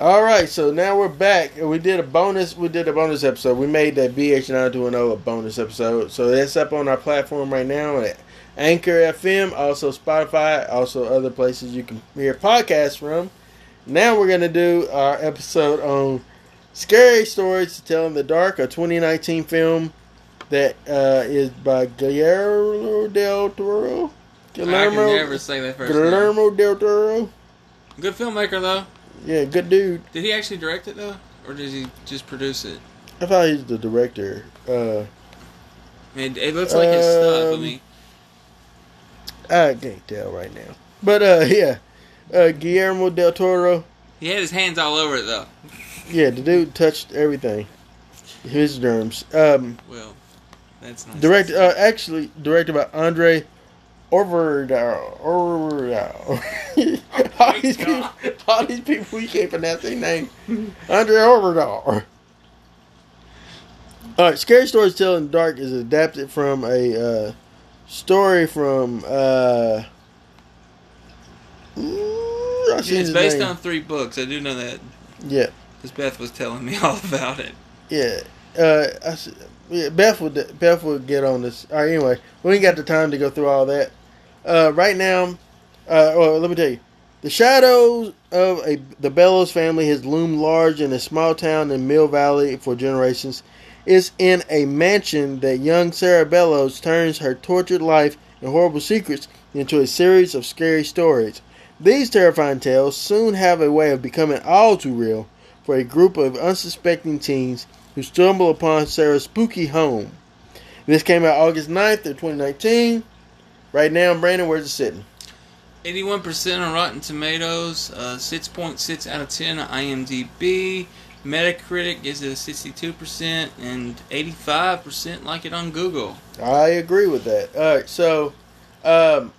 All right, so now we're back. We did a bonus. We did a bonus episode. We made that BH920 a bonus episode. So that's up on our platform right now at Anchor FM, also Spotify, also other places you can hear podcasts from. Now we're gonna do our episode on scary stories to tell in the dark, a 2019 film that uh, is by Guillermo del Toro. I can never say that first name. Guillermo del Toro. Good filmmaker though. Yeah, good dude. Did he actually direct it though, or did he just produce it? I thought he's the director. Uh, I it looks like his stuff. I Um, mean, I can't tell right now. But uh, yeah, uh, Guillermo del Toro. he had his hands all over it though. Yeah, the dude touched everything. His germs. Um, Well, that's nice. directed. Uh, actually, directed by Andre Overdahl. Overdahl. all these people. All these people. We can't pronounce their name. Andre Overdahl. All right, Scary Stories Tell in the Dark is adapted from a uh, story from. Uh, it's based name. on three books. I do know that Yeah, because Beth was telling me all about it. yeah. Uh, I, yeah, Beth would Beth would get on this. All right, anyway, we ain't got the time to go through all that. Uh, right now, uh, well, let me tell you, the shadows of a the Bellows family has loomed large in a small town in Mill Valley for generations. Is in a mansion that young Sarah Bellows turns her tortured life and horrible secrets into a series of scary stories. These terrifying tales soon have a way of becoming all too real for a group of unsuspecting teens who stumble upon Sarah's spooky home. This came out August 9th of 2019. Right now, Brandon, where's it sitting? 81% on Rotten Tomatoes, uh, 6.6 out of 10 on IMDb. Metacritic gives it a 62%, and 85% like it on Google. I agree with that. All right, so um,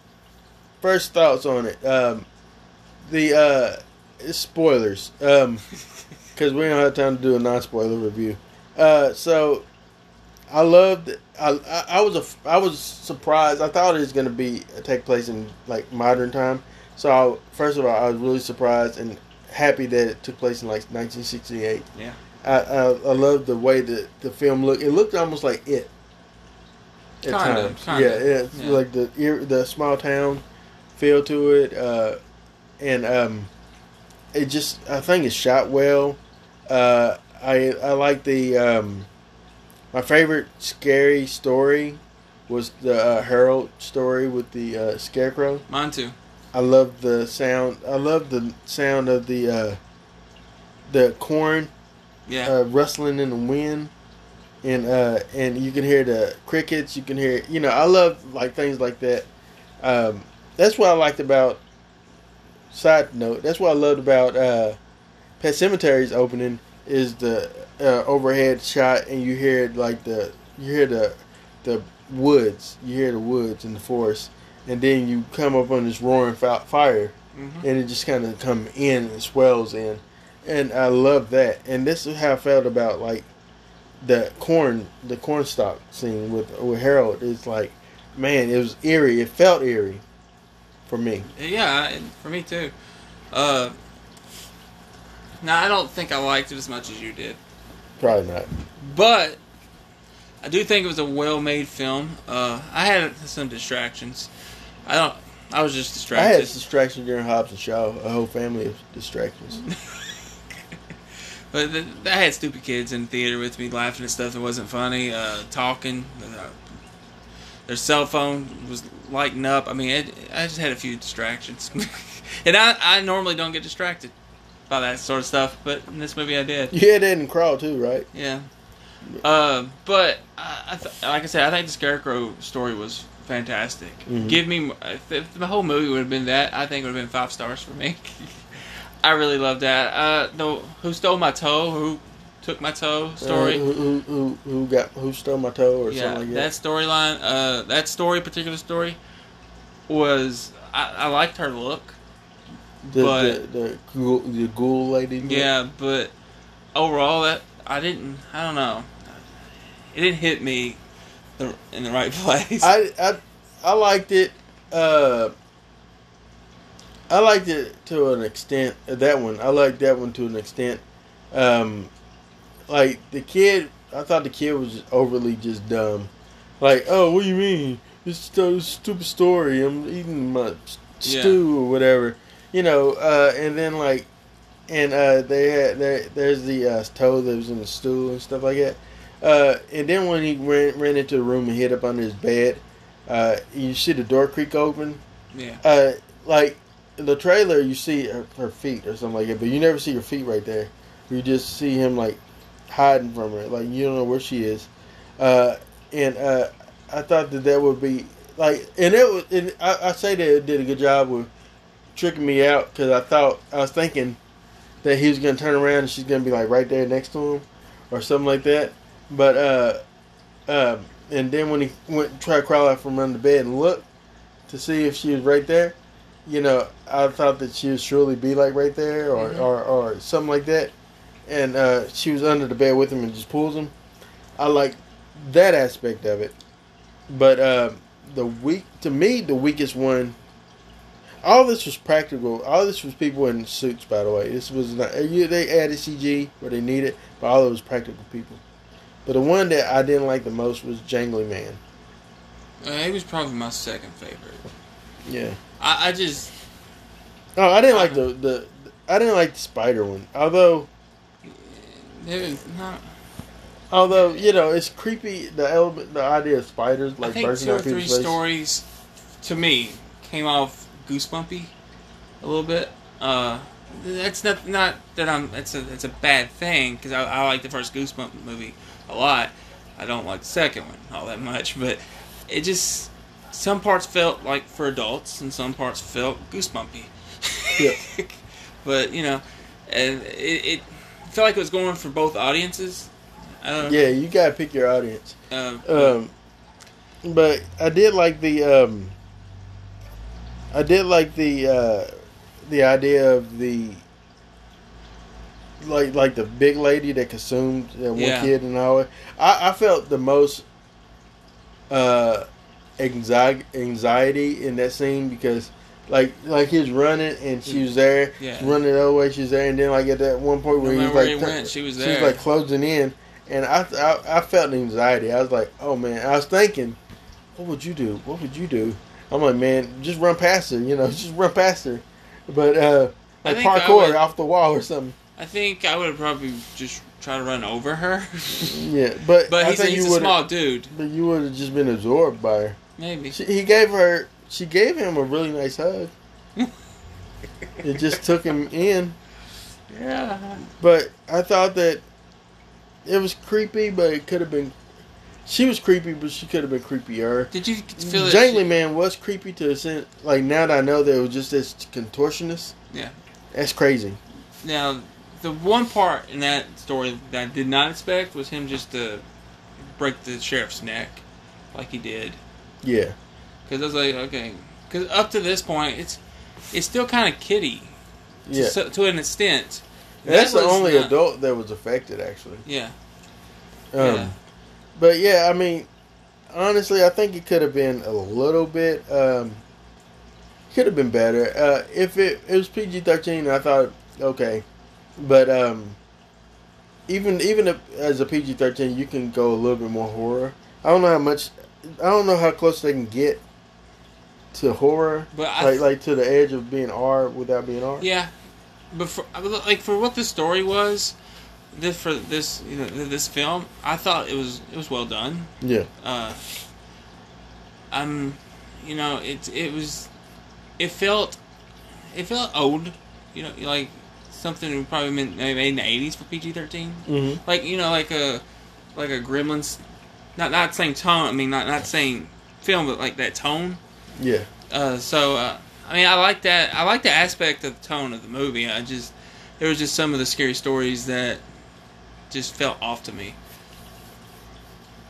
first thoughts on it. Um, the uh, spoilers because we don't have time to do a non-spoiler review. Uh, so I loved. I, I I was a I was surprised. I thought it was going to be take place in like modern time. So I, first of all, I was really surprised and happy that it took place in like 1968. Yeah. I I, I love the way that the film looked. It looked almost like it. At Kinda, times, kinda, yeah, yeah, it's yeah. like the the small town feel to it, uh, and um, it just I think it's shot well. Uh, I I like the um, my favorite scary story was the uh, Harold story with the uh, scarecrow. Mine too. I love the sound. I love the sound of the uh, the corn Yeah. uh, rustling in the wind, and uh, and you can hear the crickets. You can hear, you know, I love like things like that. Um, that's what I liked about. Side note: That's what I loved about uh, Pet Sematary's opening is the uh, overhead shot, and you hear like the you hear the the woods, you hear the woods and the forest, and then you come up on this roaring fi- fire, Mhm. and it just kind of come in and swells in, and I love that. And this is how I felt about like the corn, the corn stalk scene with with Harold. It's like, man, it was eerie. It felt eerie for me. Yeah, for me too. Uh, now, I don't think I liked it as much as you did. Probably not. But I do think it was a well-made film. Uh, I had some distractions. I don't. I was just distracted. I had distractions during Hobbs and Shaw. A whole family of distractions. but th- I had stupid kids in the theater with me laughing at stuff that wasn't funny, uh, talking. Uh, their cell phone was lighting up. I mean, it, I just had a few distractions, and I, I normally don't get distracted by that sort of stuff, but in this movie I did. Yeah, had did in Crawl too, right? Yeah. Uh, but I, I th- like I said, I think the Scarecrow story was fantastic. Mhm. Give me if, if the whole movie would have been that, I think it would have been five stars for me. I really loved that. Uh, the who stole my toe? Who took my toe? Story. Uh, who, who who who got who stole my toe or yeah, something like that that. storyline. Uh, that story, particular story, was I, I liked her look. The but- the the ghoul, the ghoul lady. Yeah, but overall, that I didn't. I don't know. It didn't hit me the, in the right place. I I I liked it. Uh, I liked it to an extent. uh, That one, I liked that one to an extent. Um, like the kid, I thought the kid was just overly just dumb. Like, oh, what do you mean? Is a stupid story. I'm eating my Yeah. stew or whatever, you know. Uh, and then like, and uh, they had there. There's the uh, toad that was in the stool and stuff like that. Uh, and then when he ran, ran into the room and hid up under his bed, uh, you see the door creak open. Yeah. Uh, like the trailer, you see her, her feet or something like that, but you never see her feet right there. You just see him like hiding from her, like you don't know where she is. Uh, and uh, I thought that that would be like, and it was. And I, I say that it did a good job with tricking me out because I thought I was thinking that he was gonna turn around and she's gonna be like right there next to him or something like that. But uh, um, and then when he went try to crawl out from under the bed and look to see if she was right there, you know, I thought that she would surely be like right there or, Mhm. or, or something like that. And uh, she was under the bed with him and just pulls him. I like that aspect of it. But uh, the weak to me, the weakest one. All this was practical. All this was people in suits, by the way. This was not. They added CG where they needed, but all it was practical people. But the one that I didn't like the most was Jangly Man. Uh, he was probably my second favorite. Yeah. I, I just Oh, I didn't like the the. I didn't like the spider one. Although, it was not. although you know, it's creepy. The element, the idea of spiders I like think bursting two or three stories to me came off goosebumpy a little bit. Uh, that's not not that I'm. It's a it's a bad thing because I, I like the first Goosebump movie a lot. I don't like the second one all that much, but it just some parts felt like for adults and some parts felt goosebumpy. Yeah. but you know, and it, it felt like it was going for both audiences. Don't Yeah, you gotta pick your audience. Uh, Um, but I did like the um, I did like the uh, the idea of the like like the big lady that consumed that one Yeah. kid and all. I I felt the most uh anxiety anxiety in that scene because. Like, like he was running and she was there, Yeah. running the other way. she's there, and then like at that one point where he was matter where like, he went, she was She was like closing in, and I, I I felt anxiety. I was like, oh man. I was thinking, what would you do? What would you do? I'm like, man, just run past her. You know, just run past her. But uh, like parkour would- off the wall or something. I think I would probably just try to run over her. Yeah, but but he's, a, he's a small dude. But you would have just been absorbed by her. Maybe. She, he gave her. She gave him a really nice hug. it just took him in. Yeah. But I thought that it was creepy, but it could have been. She was creepy, but she could have been creepier. Did you feel? Jangly she- Man was creepy to the sense. Like now that I know that it was just this contortionist. Yeah. That's crazy. Now, the one part in that story that I did not expect was him just to break the sheriff's neck, like he did. Yeah. Because I was like, okay. Because up to this point, it's it's still kind of kiddie. To, Yeah. so, to an extent. That's That the only not- adult that was affected, actually. Yeah. Um, Yeah. But yeah, I mean, honestly, I think it could have been a little bit. Um, could have been better. Uh, if it, it was PG thirteen, I thought okay, but um, even even if, as a PG thirteen, you can go a little bit more horror. I don't know how much. I don't know how close they can get to horror, But I like like to the edge of being R without being R. Yeah, but for like for what the story was, this for this you know this film, I thought it was it was well done. Yeah. Uh, I'm, you know, it it was, it felt, it felt old, you know, like something we probably meant maybe made in the '80s for PG-13, Mm-hmm. like you know, like a like a Gremlins, not not saying tone. I mean, not not saying film, but like that tone. Yeah. Uh, so uh, I mean, I like that. I like the aspect of the tone of the movie. I just there was just some of the scary stories that just felt off to me.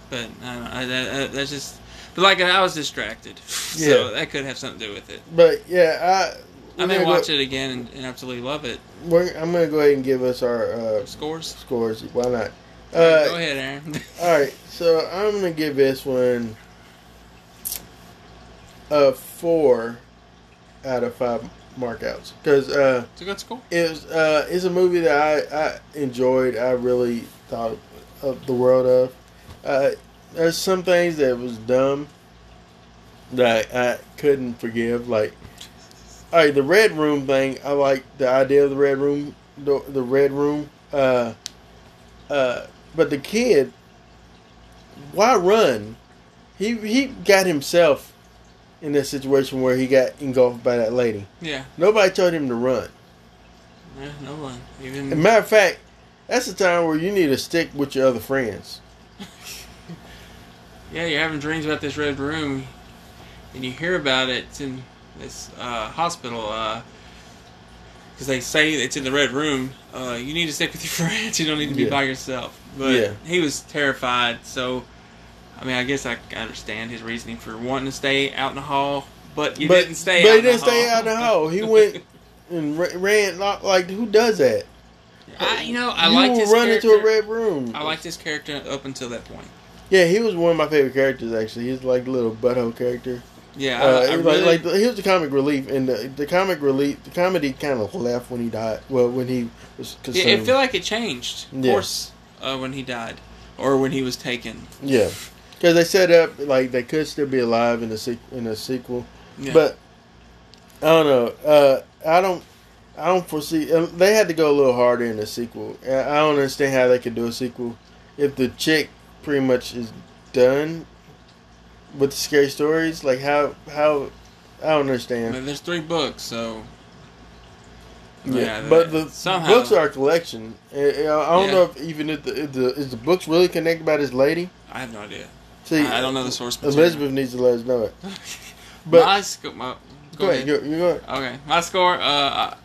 But I don't know, I, that, that's just. But like I was distracted, Yeah. so that could have something to do with it. But yeah, I. I may watch it again and, and absolutely love it. We're, I'm gonna go ahead and give us our uh, Scores. scores. Why not? go Uh, ahead, Aaron. all right, so I'm gonna give this one a four out of five markouts because uh, It's a good school. it was uh, it's a movie that I, I enjoyed. I really thought of the world of. Uh, there's some things that was dumb that I couldn't forgive. Like, all right, the red room thing. I like the idea of the red room. The, the red room. Uh, uh, but the kid, why run? He he got himself in that situation where he got engulfed by that lady. Yeah. Nobody told him to run. Yeah, no one. As a matter of fact, that's the time where you need to stick with your other friends. yeah, you're having dreams about this red room, and you hear about it it's in this uh, hospital. because they say it's in the red room. Uh, you need to stick with your friends. You don't need to be Yeah. by yourself. But Yeah. he was terrified. So, I mean, I guess I understand his reasoning for wanting to stay out in the hall. But you but, didn't stay. But out he in the didn't stay hall. out in the hole. He went and ran like, like who does that? I, you know, I you liked will his run character. into a red room. I liked his character up until that point. Yeah, he was one of my favorite characters. Actually, he's like a little butthole character. Yeah, Uh, I, I really, like, like he was the comic relief, and the, the comic relief, the comedy kind of left when he died. Well, when he was yeah, consumed. it felt like it changed. Of Yeah. course, uh, when he died, or when he was taken. yeah, because they set up like they could still be alive in a sequ- in a sequel. Yeah. But I don't know. Uh, I don't. I don't foresee. uh, They had to go a little harder in the sequel. I don't understand how they could do a sequel if the chick pretty much is done with the scary stories. Like how how I don't understand. But there's three books, so Yeah, Yeah, but the somehow- books are a collection. I don't Yeah. know if even if the, if the is the books really connected by this lady. I have no idea. See, I don't know the source material. Elizabeth needs to let us know it. But my, sco- my go, ahead, you, you go ahead. Okay, my score. Uh, I,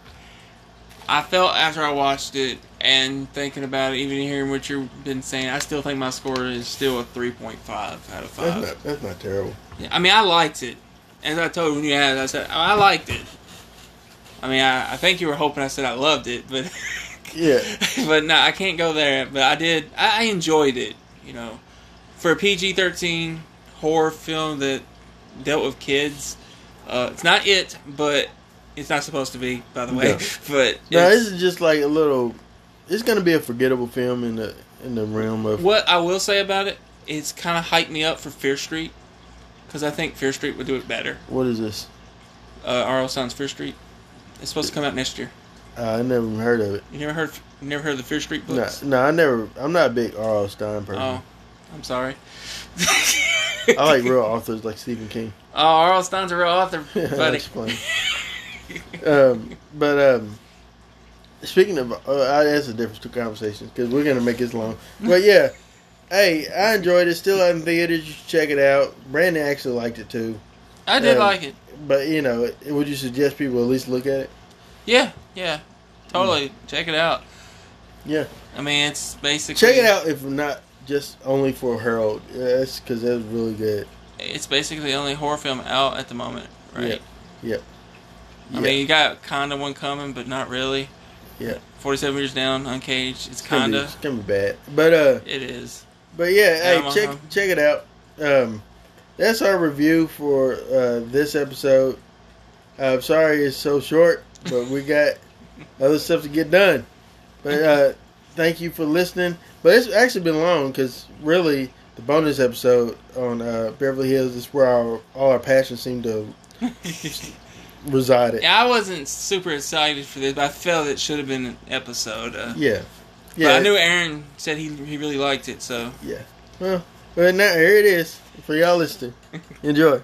I felt after I watched it and thinking about it, even hearing what you've been saying, I still think my score is still a three point five out of That's five. not that's not terrible. Yeah, I mean, I liked it. As I told you when you asked, I said I liked it. I mean, I, I think you were hoping I said I loved it, but Yeah, but no, I can't go there. But I did. I, I enjoyed it. You know, for a PG thirteen horror film that dealt with kids, uh, it's not it, but it's not supposed to be. By the way, No. but no, this is just like a little. It's gonna be a forgettable film in the in the realm of what I will say about it, it's kind of hyped me up for Fear Street because I think Fear Street would do it better. what is this? Uh, R.L. Stine's Fear Street. It's supposed to come out next year. Uh, I never heard of it. You never heard? Never heard of the Fear Street No, books? no, I never. I'm not a big R.L. Stine person. Oh, I'm sorry. I like real authors like Stephen King. Oh, R.L. Stine's a real author, buddy. That's funny. um, but um, speaking of, uh, I- that's a different conversation because we're gonna make this long. But yeah, hey, I enjoyed it. Still out in theaters. You should check it out. Brandon actually liked it too. I did Um, like it. But you know, would you suggest people at least look at it? Yeah, yeah, totally. Check it out. Yeah, I mean, it's basically check it out. If not, just only for Harold. That's because it was really good. It's basically the only horror film out at the moment, right? Yeah. Yep. I Yeah. mean, you got kinda one coming, but not really. Yeah. Forty-seven years down, uncaged. It's It's be- kinda. it's gonna be bad. But uh, It is. But yeah, hey, Yeah, check uh-huh. check it out. Um, that's our review for uh, this episode. I'm sorry it's so short, but we got other stuff to get done. But uh, thank you for listening. But it's actually been long because really the bonus episode on uh, Beverly Hills is where our, all our passions seem to reside. At. Yeah, I wasn't super excited for this, but I felt it should have been an episode. Uh, Yeah, But yeah. I knew Aaron said he he really liked it, so Yeah. Well, but now here it is for y'all listening. Enjoy.